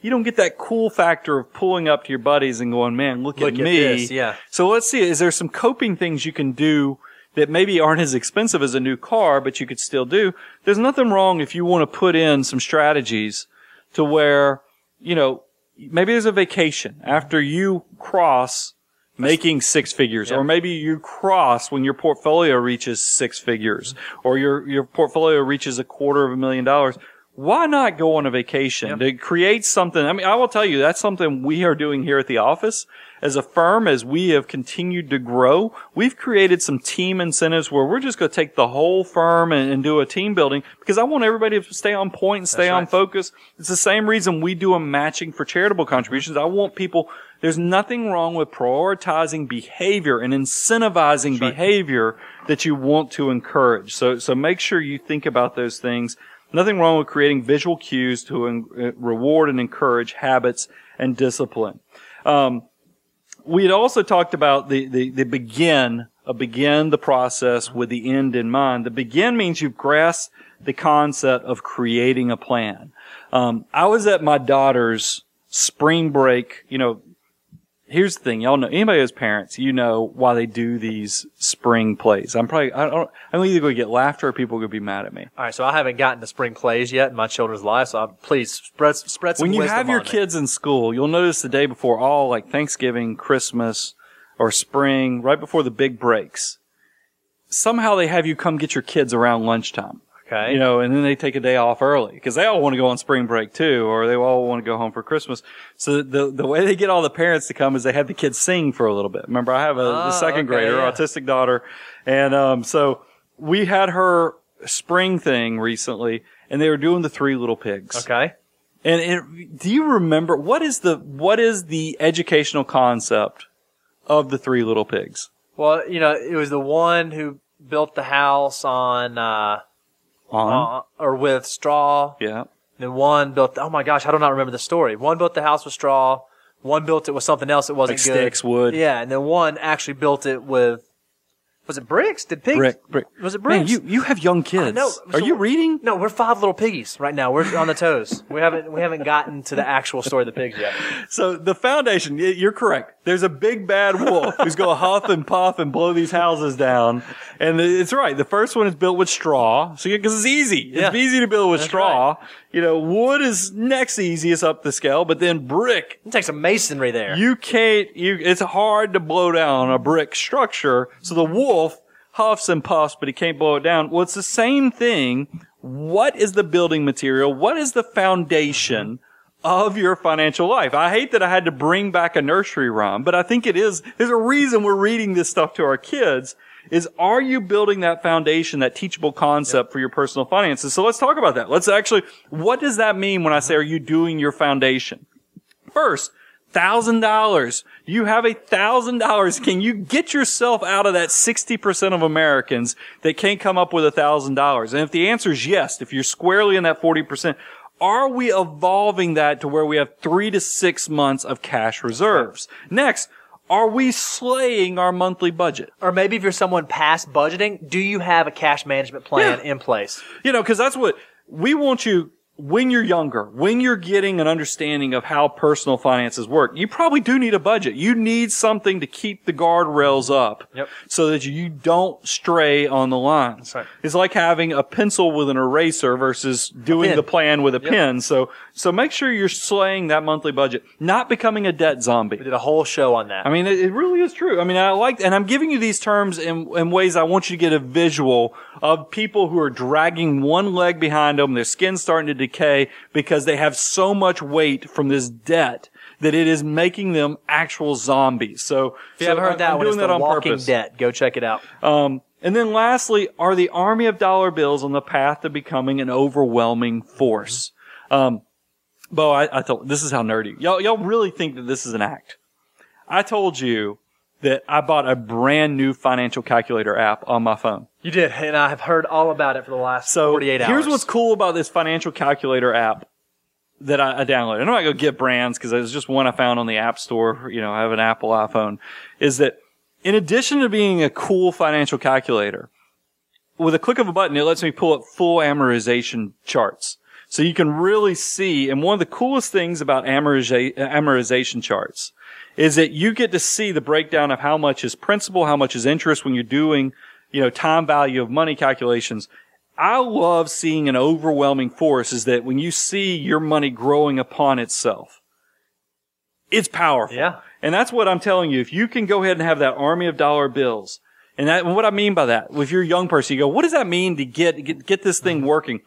you don't get that cool factor of pulling up to your buddies and going, man, look, Look at at me. this, yeah. So let's see, is there some coping things you can do that maybe aren't as expensive as a new car, but you could still do? There's nothing wrong if you want to put in some strategies to where, you know, maybe there's a vacation after you cross making six figures, Yeah. or maybe you cross when your portfolio reaches six figures, or your, your portfolio reaches a quarter of a million dollars. Why not go on a vacation Yep. to create something? I mean, I will tell you, that's something we are doing here at the office. As a firm, as we have continued to grow, we've created some team incentives where we're just going to take the whole firm and, and do a team building because I want everybody to stay on point and stay That's on right. focus. It's the same reason we do a matching for charitable contributions. I want people, there's nothing wrong with prioritizing behavior and incentivizing behavior that you want to encourage. So, so make sure you think about those things. Nothing wrong with creating visual cues to uh, reward and encourage habits and discipline. Um, we had also talked about the, the, the begin, uh, begin the process with the end in mind. The begin means you've grasped the concept of creating a plan. Um, I was at my daughter's spring break, you know, here's the thing, y'all know, anybody as parents, you know why they do these spring plays. I'm probably, I don't, I'm either going to get laughter or people are going to be mad at me. All right, so I haven't gotten to spring plays yet in my children's lives, so I, please spread spread some when you have your kids in school, you'll notice the day before all like Thanksgiving, Christmas, or spring, right before the big breaks. Somehow they have you come get your kids around lunchtime. Okay. You know, and then they take a day off early because they all want to go on spring break too, or they all want to go home for Christmas. So the the way they get all the parents to come is they have the kids sing for a little bit. Remember, I have a, a second okay, grader, yeah. autistic daughter, and um, so we had her spring thing recently, and they were doing the Three Little Pigs. Okay. And it, do you remember what is the what is the educational concept of the Three Little Pigs? Well, you know, it was the one who built the house on uh, On uh or with straw. yeah, Then one built. Oh my gosh, I do not remember the story. One built the house with straw. One built it with something else that wasn't like good. sticks, wood, Yeah, and then one actually built it with. Was it bricks? Did pigs? brick, brick. Was it bricks? Man, you you have young kids. Are So- you reading? No, we're five little piggies right now. We're on the toes. We haven't we haven't gotten to the actual story of the pigs yet. So the foundation, you're correct. There's a big bad wolf who's going to huff and puff and blow these houses down. And it's right. The first one is built with straw. So, because it's easy. Yeah. It's easy to build with That's straw. You know, wood is next easiest up the scale, but then brick It takes some masonry there. You can't, you, it's hard to blow down a brick structure. So the wolf huffs and puffs, but he can't blow it down. Well, it's the same thing what is the building material? What is the foundation of your financial life? I hate that I had to bring back a nursery rhyme, but I think it is, there's a reason we're reading this stuff to our kids is are you building that foundation, that teachable concept for your personal finances? So let's talk about that. Let's actually, what does that mean when I say, are you doing your foundation? First, thousand dollars. You have a thousand dollars. Can you get yourself out of that 60% of Americans that can't come up with a thousand dollars? And if the answer is yes, if you're squarely in that 40%, are we evolving that to where we have three to six months of cash reserves? Next, are we slaying our monthly budget? Or maybe if you're someone past budgeting, do you have a cash management plan Yeah. in place? You know, cause that's what we want you when you're younger, when you're getting an understanding of how personal finances work, you probably do need a budget. You need something to keep the guardrails up Yep. so that you don't stray on the line. That's right. It's like having a pencil with an eraser versus doing the plan with a pen. So, so make sure you're slaying that monthly budget, not becoming a debt zombie. We did a whole show on that. I mean, it, it really is true. I mean, I like, and I'm giving you these terms in, in ways I want you to get a visual of people who are dragging one leg behind them, their skin's starting to decay because they have so much weight from this debt that it is making them actual zombies. So, if you haven't heard that I'm one, it's that the on Walking purpose. Debt. Go check it out. Um, and then lastly, are the army of dollar bills on the path to becoming an overwhelming force? Um, Bo, I, I thought this is how nerdy. Y'all, y'all really think that this is an act. I told you that I bought a brand new financial calculator app on my phone. You did, and I have heard all about it for the last So 48 hours. here's what's cool about this financial calculator app that I, I downloaded. I'm not going to go get brands because it was just one I found on the app store. You know, I have an Apple iPhone. Is that in addition to being a cool financial calculator, with a click of a button, it lets me pull up full amortization charts. So you can really see, and one of the coolest things about amortiza- amortization charts is that you get to see the breakdown of how much is principal, how much is interest when you're doing, you know, time value of money calculations. I love seeing an overwhelming force is that when you see your money growing upon itself, it's powerful. Yeah. And that's what I'm telling you. If you can go ahead and have that army of dollar bills, and that, and what I mean by that, if you're a young person, you go, what does that mean to get, get, get this thing working?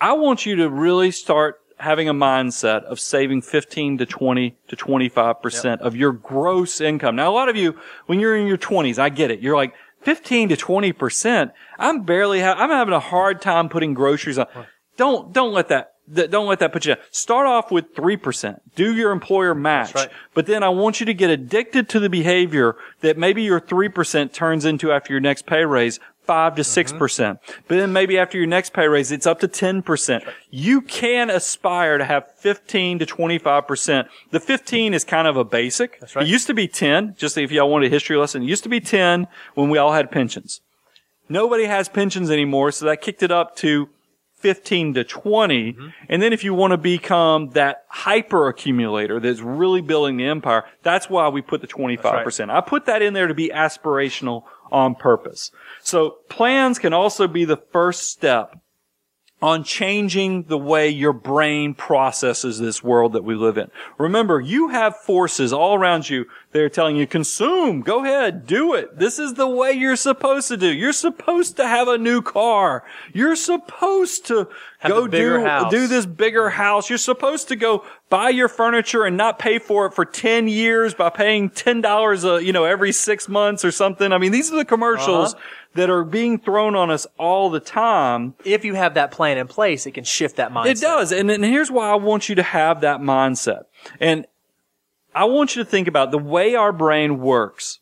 I want you to really start having a mindset of saving 15 to 20 to 25% of your gross income. Now, a lot of you, when you're in your 20s, I get it. You're like, 15 to 20%. I'm barely, ha- I'm having a hard time putting groceries on. Don't, don't let that, th- don't let that put you down. Start off with 3%. Do your employer match. right. But then I want you to get addicted to the behavior that maybe your 3% turns into after your next pay raise. Five to 6%. percent But then maybe after your next pay raise, it's up to 10%. You can aspire to have 15 to 25%. The 15 is kind of a basic. That's right. It used to be 10, just if y'all want a history lesson. It used to be 10 when we all had pensions. Nobody has pensions anymore, so that kicked it up to 15 to 20. Mm-hmm. And then if you want to become that hyper accumulator that's really building the empire, that's why we put the 25%. I put that in there to be aspirational on purpose. So plans can also be the first step on changing the way your brain processes this world that we live in. Remember, you have forces all around you that are telling you, consume, go ahead, do it. This is the way you're supposed to do. You're supposed to have a new car. You're supposed to Have go do, house. do this bigger house. You're supposed to go buy your furniture and not pay for it for 10 years by paying $10 a, you know, every six months or something. I mean, these are the commercials Uh-huh. That are being thrown on us all the time. if you have that plan in place, it can shift that mindset. It does. And, and here's why I want you to have that mindset. And I want you to think about the way our brain works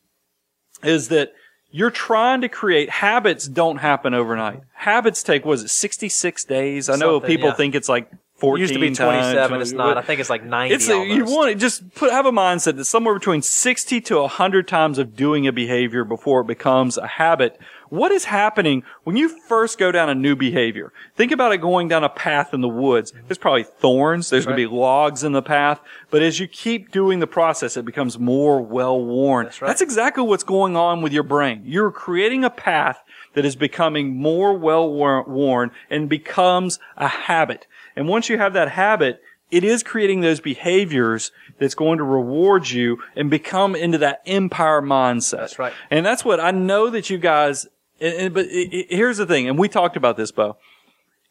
is that you're trying to create habits don't happen overnight. Habits take, was it 66 days? I know Something, people yeah. think it's like 14 It used to be times, 27. It's not. I think it's like 90 It's a, you want to just put, have a mindset that somewhere between 60 to 100 times of doing a behavior before it becomes a habit. What is happening when you first go down a new behavior? Think about it going down a path in the woods. Mm-hmm. There's probably thorns. There's going to be logs in the path. But as you keep doing the process, it becomes more well worn. That's right. that's exactly what's going on with your brain. You're creating a path that is becoming more well worn and becomes a habit. And once you have that habit, it is creating those behaviors that's going to reward you and become into that empire mindset. That's right. And that's what I know that you guys, and, and- but i i here's the thing, and we talked about this, Bo.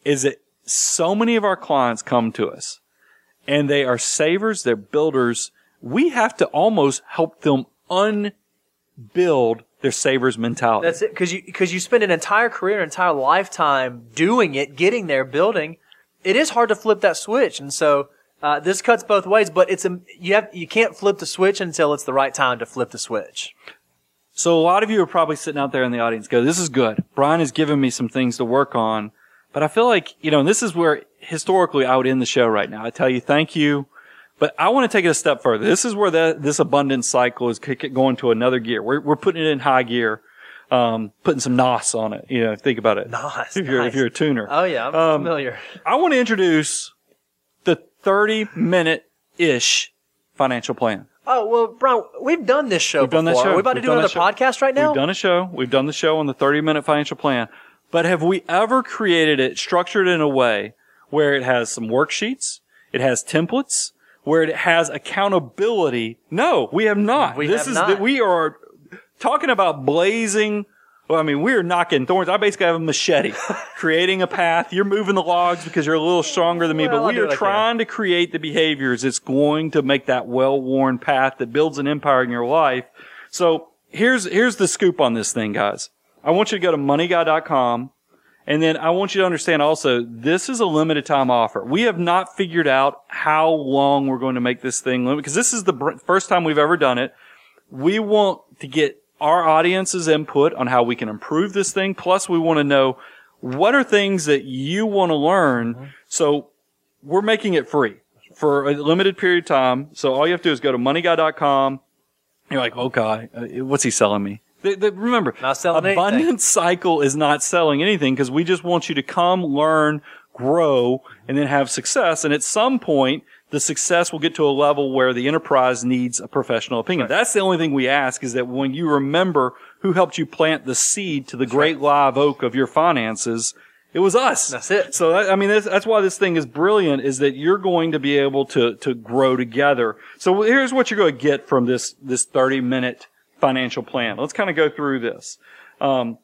is that so many of our clients come to us and they are savers, they're builders. We have to almost help them unbuild their savers mentality. That's it, because you because you spend an entire career, an entire lifetime doing it, getting there, building. It is hard to flip that switch, and so uh, this cuts both ways. But it's a you have you can't flip the switch until it's the right time to flip the switch. So a lot of you are probably sitting out there in the audience go, this is good. Brian has given me some things to work on, but I feel like, you know, this is where historically I would end the show right now. I tell you thank you, but I want to take it a step further. This is where the, this abundance cycle is going to another gear. We're, we're putting it in high gear. Um, putting some NOS on it. You know, think about it. NOS. [laughs] If you're, nice. if you're a tuner. Oh yeah, I'm Um, familiar. I want to introduce the 30 minute ish financial plan. Oh well, Brian, we've done this show We've done that before. show. Are we about We've to do another podcast right now? We've done a show. We've done the show on the 30 minute financial plan. But have we ever created it, structured in a way where it has some worksheets, it has templates, where it has accountability? No, we have not. We this have is not. we are talking about blazing. Well, I mean, we're knocking thorns. I basically have a machete, [laughs] creating a path. You're moving the logs because you're a little stronger than me, Well, but I'll we are what I can. trying to create the behaviors that's going to make that well-worn path that builds an empire in your life. So here's, here's the scoop on this thing, guys. I want you to go to moneyguy.com and then I want you to understand also, this is a limited time offer. We have not figured out how long we're going to make this thing limit because this is the br- first time we've ever done it. We want to get our audience's input on how we can improve this thing. Plus we want to know what are things that you want to learn. So we're making it free for a limited period of time. So all you have to do is go to moneyguy.com. You're like, okay, uh, what's he selling me? The, the, remember, Not selling anything. abundance cycle is not selling anything because we just want you to come, learn, grow, and then have success. And at some point, the success will get to a level where the enterprise needs a professional opinion. That's the only thing we ask is that when you remember who helped you plant the seed to the great live oak of your finances, it was us. That's it. So I mean, that's, that's why this thing is brilliant is that you're going to be able to, to grow together. So here's what you're going to get from this, this 30 minute financial plan. Let's kind of go through this. Um,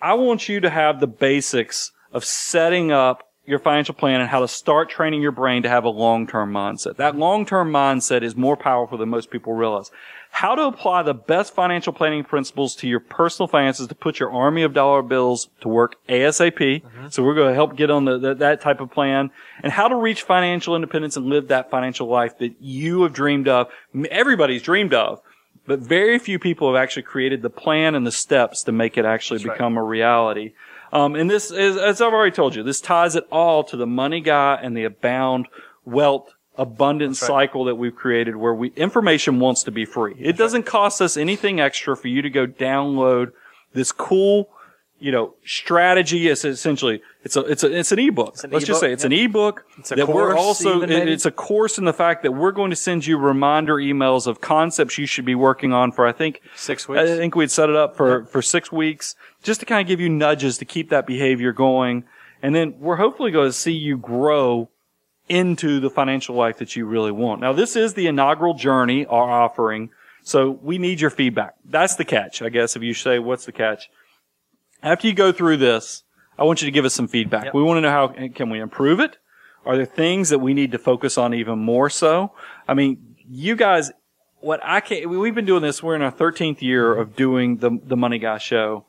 I want you to have the basics of setting up your financial plan and how to start training your brain to have a long-term mindset. That long-term mindset is more powerful than most people realize. How to apply the best financial planning principles to your personal finances to put your army of dollar bills to work ASAP. Mm-hmm. So we're going to help get on the, the, that type of plan and how to reach financial independence and live that financial life that you have dreamed of. Everybody's dreamed of but very few people have actually created the plan and the steps to make it actually right. become a reality. Um, and this is, as I've already told you, this ties it all to the money guy and the abound wealth abundance right. cycle that we've created where we, information wants to be free. It doesn't cost us anything extra for you to go download this cool, you know, strategy. It's essentially, it's a, it's a, it's an ebook. an Let's just say it's an ebook a that we're also, it- it's a course in the fact that we're going to send you reminder emails of concepts you should be working on for, I think, Six weeks. I think we'd set it up for, for six weeks just to kind of give you nudges to keep that behavior going. And then we're hopefully going to see you grow into the financial life that you really want. Now, this is the inaugural journey, our offering. So we need your feedback. That's the catch, I guess, if you say, what's the catch? After you go through this, I want you to give us some feedback. Yep. We want to know how, can we improve it? Are there things that we need to focus on even more so? I mean, you guys, what I can we've been doing this, we're in our 13th year of doing the, the Money Guy show.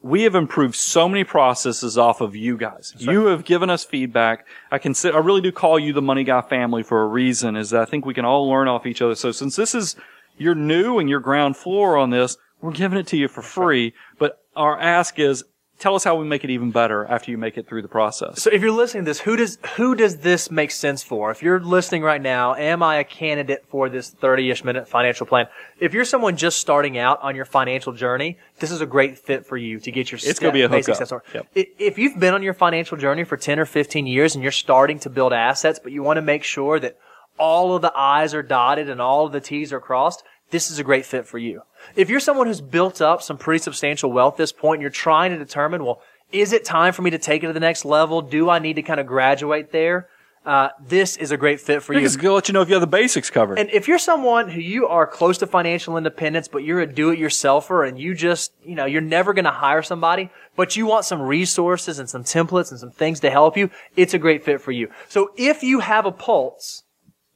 We have improved so many processes off of you guys. You have given us feedback. I consider, I really do call you the Money Guy family for a reason is that I think we can all learn off each other. So since this is, you're new and your ground floor on this, we're giving it to you for free. But our ask is, tell us how we make it even better after you make it through the process. So if you're listening to this, who does who does this make sense for? If you're listening right now, am I a candidate for this 30-ish minute financial plan? If you're someone just starting out on your financial journey, this is a great fit for you to get your It's gonna be a basic hookup. steps. Yep. If you've been on your financial journey for 10 or 15 years and you're starting to build assets, but you want to make sure that all of the I's are dotted and all of the T's are crossed, this is a great fit for you. If you're someone who's built up some pretty substantial wealth at this point and you're trying to determine, well, is it time for me to take it to the next level? Do I need to kind of graduate there? uh, this is a great fit for you. To let you know if you have the basics covered. And if you're someone who you are close to financial independence, but you're a do-it-yourselfer and you just, you know, you're never going to hire somebody, but you want some resources and some templates and some things to help you, it's a great fit for you. So if you have a pulse,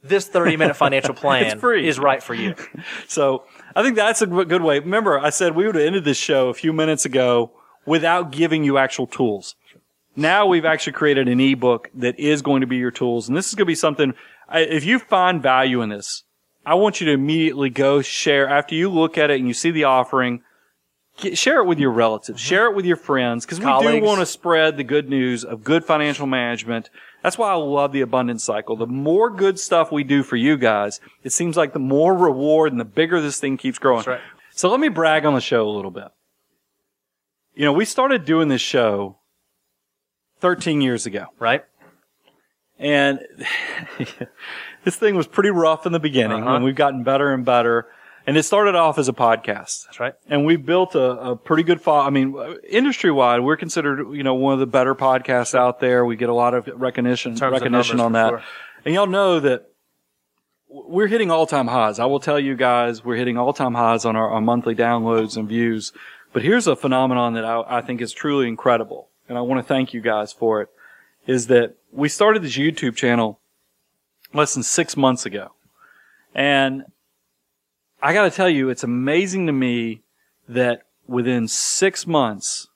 this 30 minute [laughs] financial plan is right for you. [laughs] So I think that's a good way. Remember, I said we would have ended this show a few minutes ago without giving you actual tools. Now we've actually created an ebook that is going to be your tools. And this is going to be something, if you find value in this, I want you to immediately go share after you look at it and you see the offering. Get, share it with your relatives. Mm-hmm. Share it with your friends because we do want to spread the good news of good financial management. That's why I love the abundance cycle. The more good stuff we do for you guys, it seems like the more reward and the bigger this thing keeps growing. That's right. So let me brag on the show a little bit. You know, we started doing this show 13 years ago. Right? And [laughs] this thing was pretty rough in the beginning Uh-huh. and we've gotten better and better. And it started off as a podcast. That's right. And we've built a, a pretty good fo- I mean, industry wide, we're considered, you know, one of the better podcasts out there. We get a lot of recognition, terms of recognition on that. sure. And y'all know that we're hitting all time highs. I will tell you guys, we're hitting all time highs on our, our monthly downloads and views. But here's a phenomenon that I, I think is truly incredible. And I want to thank you guys for it is that we started this YouTube channel less than six months ago. And I got to tell you, it's amazing to me that within six months,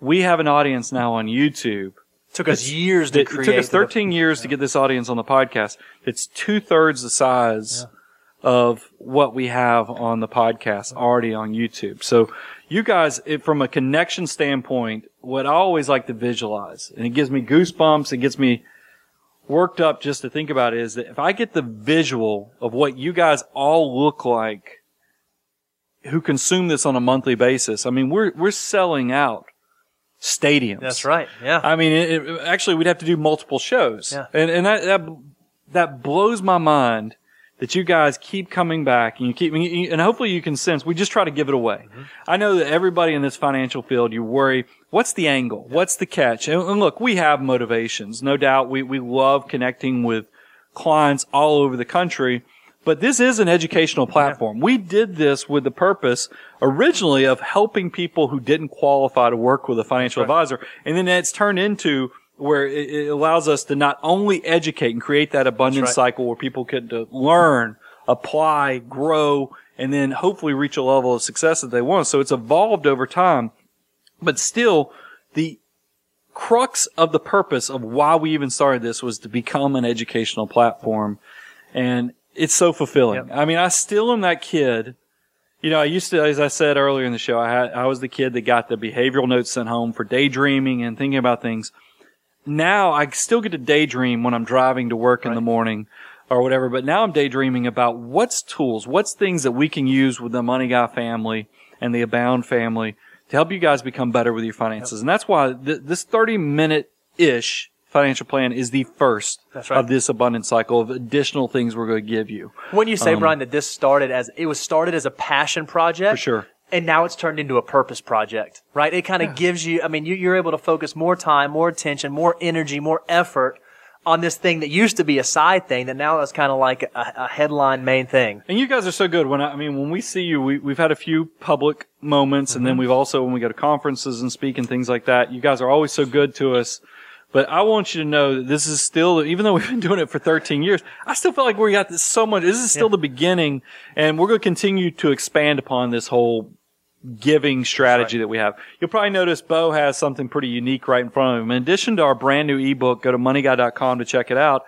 we have an audience now on YouTube. Took us years to That, it create. took us the- 13 years to get this audience on the podcast. It's two thirds the size of what we have on the podcast already on YouTube. So you guys, it, from a connection standpoint, what I always like to visualize, and it gives me goosebumps, it gets me worked up just to think about is that if I get the visual of what you guys all look like who consume this on a monthly basis, I mean, we're, we're selling out stadiums. That's right. Yeah. I mean, it, it- actually, we'd have to do multiple shows, Yeah. and and that, that that blows my mind that you guys keep coming back and you keep and hopefully you can sense we just try to give it away. Mm-hmm. I know that everybody in this financial field, you worry, what's the angle, what's the catch, and, and look, we have motivations, no doubt. We we love connecting with clients all over the country. But this is an educational platform. We did this with the purpose originally of helping people who didn't qualify to work with a financial advisor. And then it's turned into where it, it allows us to not only educate and create that abundance right. cycle where people can learn, apply, grow, and then hopefully reach a level of success that they want. So it's evolved over time, but still the crux of the purpose of why we even started this was to become an educational platform. And it's so fulfilling. I mean, I still am that kid. You know, I used to, as I said earlier in the show, I had, I was the kid that got the behavioral notes sent home for daydreaming and thinking about things. Now I still get to daydream when I'm driving to work in the morning or whatever, but now I'm daydreaming about what's tools, what's things that we can use with the Money Guy family and the Abound family to help you guys become better with your finances. And that's why th- this 30 minute ish financial plan is the first right. of this abundance cycle of additional things we're going to give you. When you say, um, Brian, that this started as it was started as a passion project, For sure. And now it's turned into a purpose project, right? It kind of gives you, I mean, you, you're able to focus more time, more attention, more energy, more effort on this thing that used to be a side thing that now is kind of like a, a headline main thing. And you guys are so good. When I, I mean, when we see you, we, we've had a few public moments, and Mm-hmm. then we've also when we go to conferences and speak and things like that. You guys are always so good to us. But I want you to know that this is still, even though we've been doing it for 13 years, I still feel like we got this so much. This is still the beginning, and we're going to continue to expand upon this whole giving strategy that we have. You'll probably notice Bo has something pretty unique right in front of him. In addition to our brand new ebook, go to moneyguy.com to check it out.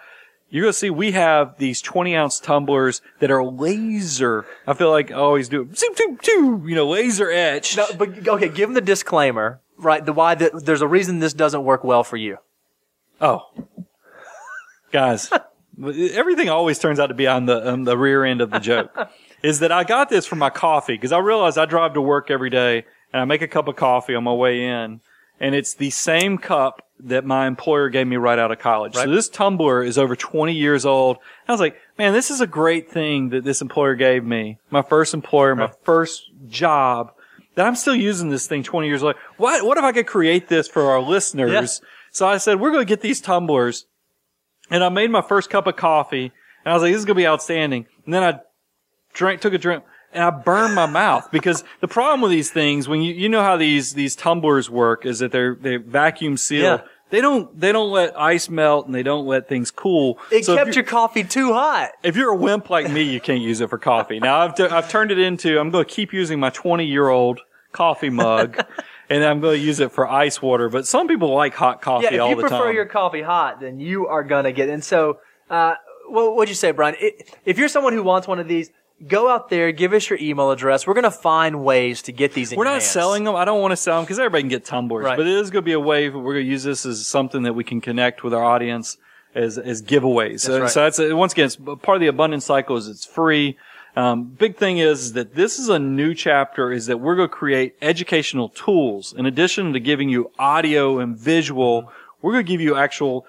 You're going to see we have these 20 ounce tumblers that are laser. I feel like I always do, zoom, zoom, zoom, you know, laser etched. No, but okay, give them the disclaimer, right? The why that there's a reason this doesn't work well for you. Oh, guys, everything always turns out to be on the on the rear end of the joke. [laughs] is that I got this for my coffee because I realize I drive to work every day and I make a cup of coffee on my way in, and it's the same cup that my employer gave me right out of college. So this tumbler is over 20 years old. I was like, man, this is a great thing that this employer gave me. My first employer, my first job. That I'm still using this thing 20 years later. What, what if I could create this for our listeners? Yes. So I said, we're going to get these tumblers and I made my first cup of coffee, and I was like, "This is gonna be outstanding." And then I drank, took a drink, and I burned my mouth [laughs] because the problem with these things, when you you know how these these tumblers work, is that they're they vacuum seal. Yeah. They don't they don't let ice melt and they don't let things cool. It So kept your coffee too hot. if you're a wimp like me, you can't use it for coffee. Now I've, t- I've turned it into, I'm going to keep using my 20 year old coffee mug [laughs] and I'm going to use it for ice water. But some people like hot coffee Yeah, if all you the prefer time. your coffee hot, then you are gonna get. And so, uh, what would you say, Brian? I if you're someone who wants one of these, go out there, give us your email address. We're gonna find ways to get these. In We're not hands. selling them. I don't want to sell them because everybody can get tumblers. Right. But it is going to be a way. We're going to use this as something that we can connect with our audience as as giveaways. so, right. so that's once again it's part of the abundance cycle. Is it's free. Um, big thing is, that this is a new chapter. Is that we're going to create educational tools in addition to giving you audio and visual. We're going to give you actual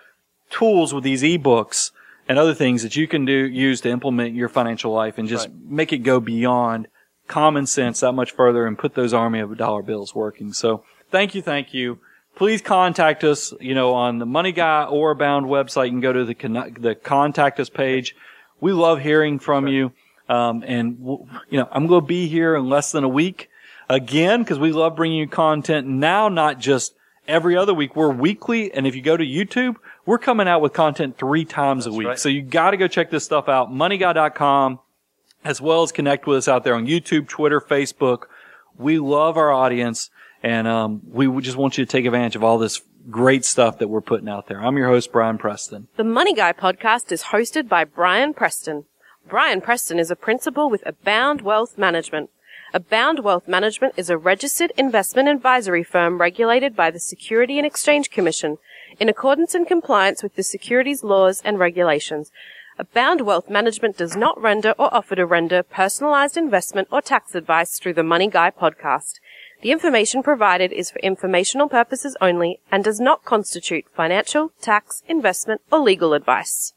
tools with these ebooks and other things that you can do use to implement your financial life and just make it go beyond common sense that much further and put those army of dollar bills working. So thank you, thank you. Please contact us, you know, on the Money Guy or Bound website. You can go to the con- the contact us page. We love hearing from you. Um, and you know, I'm going to be here in less than a week again because we love bringing you content now, not just every other week. We're weekly. And if you go to YouTube, we're coming out with content three times a week. right. So you got to go check this stuff out. Moneyguy.com as well as connect with us out there on YouTube, Twitter, Facebook. We love our audience and, um, we just want you to take advantage of all this great stuff that we're putting out there. I'm your host, Brian Preston. The Money Guy podcast is hosted by Brian Preston. Brian Preston is a principal with Abound Wealth Management. Abound Wealth Management is a registered investment advisory firm regulated by the Security and Exchange Commission in accordance and compliance with the securities laws and regulations. Abound Wealth Management does not render or offer to render personalized investment or tax advice through the Money Guy podcast. The information provided is for informational purposes only and does not constitute financial, tax, investment, or legal advice.